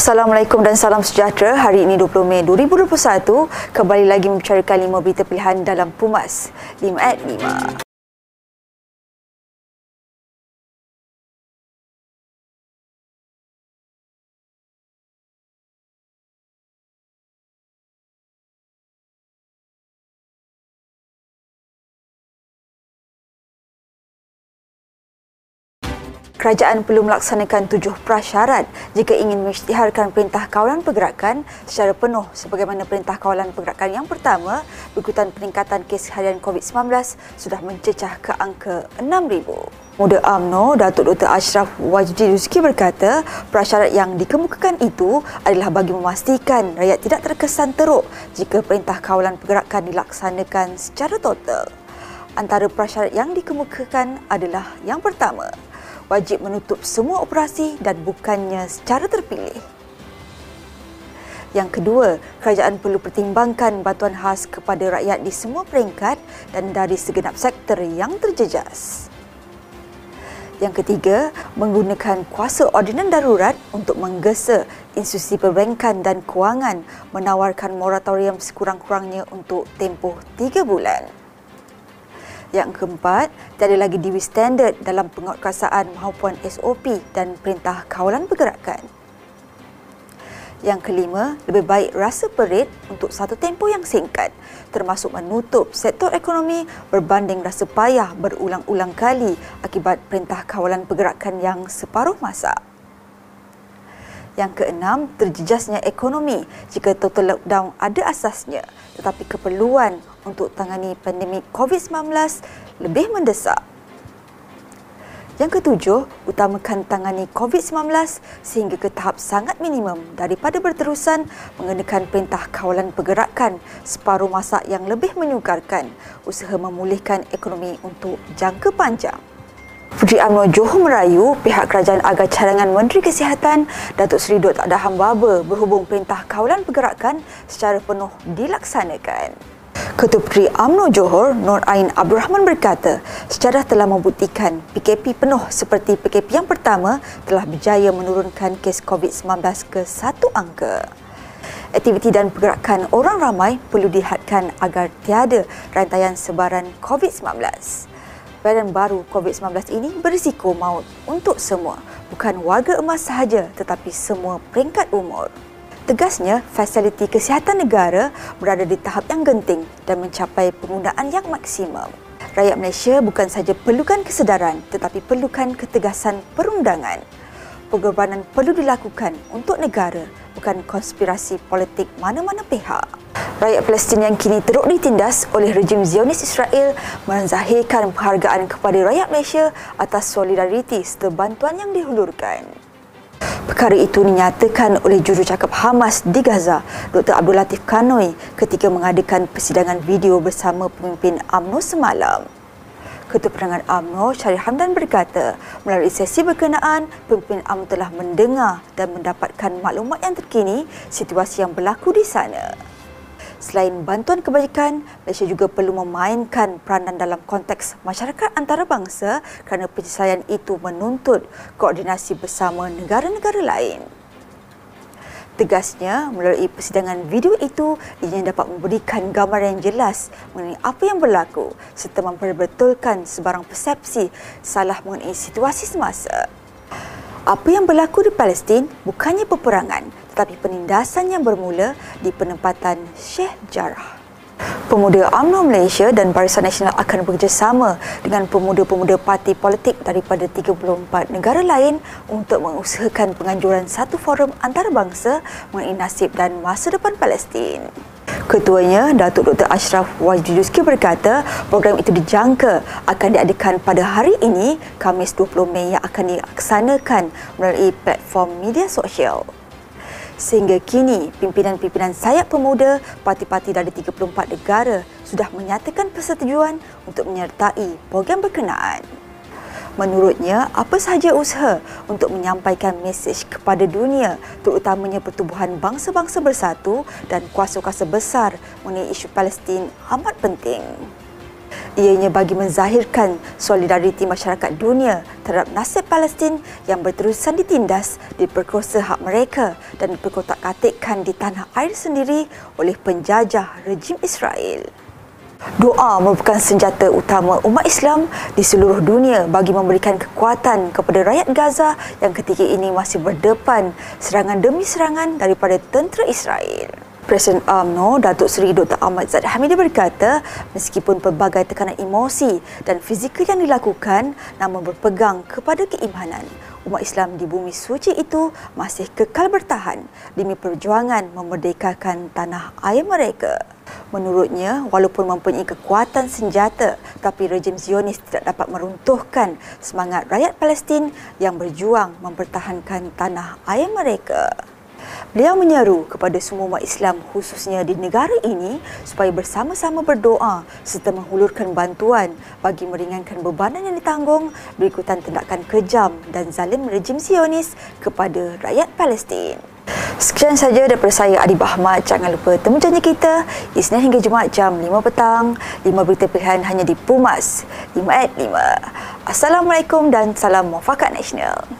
Assalamualaikum dan salam sejahtera. Hari ini 20 Mei 2021, kembali lagi membicarakan lima berita pilihan dalam Pumas 5 at 5. Kerajaan perlu melaksanakan tujuh prasyarat jika ingin mengisytiharkan Perintah Kawalan Pergerakan secara penuh sebagaimana Perintah Kawalan Pergerakan yang pertama berikutan peningkatan kes harian COVID-19 sudah mencecah ke angka 6,000. Muda AMNO, Datuk Dr. Ashraf Wajdi Rizki berkata, prasyarat yang dikemukakan itu adalah bagi memastikan rakyat tidak terkesan teruk jika Perintah Kawalan Pergerakan dilaksanakan secara total. Antara prasyarat yang dikemukakan adalah yang pertama, wajib menutup semua operasi dan bukannya secara terpilih. Yang kedua, kerajaan perlu pertimbangkan bantuan khas kepada rakyat di semua peringkat dan dari segenap sektor yang terjejas. Yang ketiga, menggunakan kuasa ordinan darurat untuk menggesa institusi perbankan dan kewangan menawarkan moratorium sekurang-kurangnya untuk tempoh tiga bulan. Yang keempat, tiada lagi diwi standard dalam penguatkuasaan maupun SOP dan perintah kawalan pergerakan. Yang kelima, lebih baik rasa perit untuk satu tempoh yang singkat termasuk menutup sektor ekonomi berbanding rasa payah berulang-ulang kali akibat perintah kawalan pergerakan yang separuh masa. Yang keenam, terjejasnya ekonomi jika total lockdown ada asasnya tetapi keperluan untuk tangani pandemik COVID-19 lebih mendesak. Yang ketujuh, utamakan tangani COVID-19 sehingga ke tahap sangat minimum daripada berterusan mengenakan perintah kawalan pergerakan separuh masa yang lebih menyukarkan usaha memulihkan ekonomi untuk jangka panjang. Puteri UMNO Johor Merayu, pihak kerajaan agar cadangan Menteri Kesihatan Datuk Seri Dr. Daham Baba berhubung perintah kawalan pergerakan secara penuh dilaksanakan. Ketua Peri UMNO Johor, Nur Ain Abdul berkata, sejarah telah membuktikan PKP penuh seperti PKP yang pertama telah berjaya menurunkan kes COVID-19 ke satu angka. Aktiviti dan pergerakan orang ramai perlu dihadkan agar tiada rantaian sebaran COVID-19. Varian baru COVID-19 ini berisiko maut untuk semua, bukan warga emas sahaja tetapi semua peringkat umur. Tegasnya, fasiliti kesihatan negara berada di tahap yang genting dan mencapai penggunaan yang maksimum. Rakyat Malaysia bukan sahaja perlukan kesedaran tetapi perlukan ketegasan perundangan. Pengorbanan perlu dilakukan untuk negara bukan konspirasi politik mana-mana pihak. Rakyat Palestin yang kini teruk ditindas oleh rejim Zionis Israel menzahirkan penghargaan kepada rakyat Malaysia atas solidariti serta bantuan yang dihulurkan. Perkara itu dinyatakan oleh jurucakap Hamas di Gaza, Dr. Abdul Latif Kanoi ketika mengadakan persidangan video bersama pemimpin AMNO semalam. Ketua Penerangan AMNO, Syarif Hamdan berkata, melalui sesi berkenaan, pemimpin AMNO telah mendengar dan mendapatkan maklumat yang terkini situasi yang berlaku di sana. Selain bantuan kebajikan, Malaysia juga perlu memainkan peranan dalam konteks masyarakat antarabangsa kerana penyelesaian itu menuntut koordinasi bersama negara-negara lain. Tegasnya, melalui persidangan video itu, ia dapat memberikan gambaran yang jelas mengenai apa yang berlaku serta memperbetulkan sebarang persepsi salah mengenai situasi semasa. Apa yang berlaku di Palestin bukannya peperangan tetapi penindasan yang bermula di penempatan Sheikh Jarrah. Pemuda UMNO Malaysia dan Barisan Nasional akan bekerjasama dengan pemuda-pemuda parti politik daripada 34 negara lain untuk mengusahakan penganjuran satu forum antarabangsa mengenai nasib dan masa depan Palestin. Ketuanya, Datuk Dr. Ashraf Wajduski berkata program itu dijangka akan diadakan pada hari ini, Khamis 20 Mei yang akan dilaksanakan melalui platform media sosial. Sehingga kini, pimpinan-pimpinan sayap pemuda parti-parti dari 34 negara sudah menyatakan persetujuan untuk menyertai program berkenaan. Menurutnya, apa sahaja usaha untuk menyampaikan mesej kepada dunia terutamanya pertubuhan bangsa-bangsa bersatu dan kuasa-kuasa besar mengenai isu Palestin amat penting. Ianya bagi menzahirkan solidariti masyarakat dunia terhadap nasib Palestin yang berterusan ditindas, diperkosa hak mereka dan diperkotak-katikkan di tanah air sendiri oleh penjajah rejim Israel. Doa merupakan senjata utama umat Islam di seluruh dunia bagi memberikan kekuatan kepada rakyat Gaza yang ketika ini masih berdepan serangan demi serangan daripada tentera Israel. Presiden UMNO Datuk Seri Dr. Ahmad Zad Hamidi berkata meskipun pelbagai tekanan emosi dan fizikal yang dilakukan namun berpegang kepada keimanan umat Islam di bumi suci itu masih kekal bertahan demi perjuangan memerdekakan tanah air mereka. Menurutnya, walaupun mempunyai kekuatan senjata, tapi rejim Zionis tidak dapat meruntuhkan semangat rakyat Palestin yang berjuang mempertahankan tanah air mereka. Beliau menyeru kepada semua umat Islam khususnya di negara ini supaya bersama-sama berdoa serta menghulurkan bantuan bagi meringankan bebanan yang ditanggung berikutan tindakan kejam dan zalim rejim Zionis kepada rakyat Palestin. Sekian saja daripada saya Adi Bahmat. Jangan lupa temu janji kita Isnin hingga Jumaat jam 5 petang. 5 berita pilihan hanya di Pumas 5 at 5. Assalamualaikum dan salam muafakat nasional.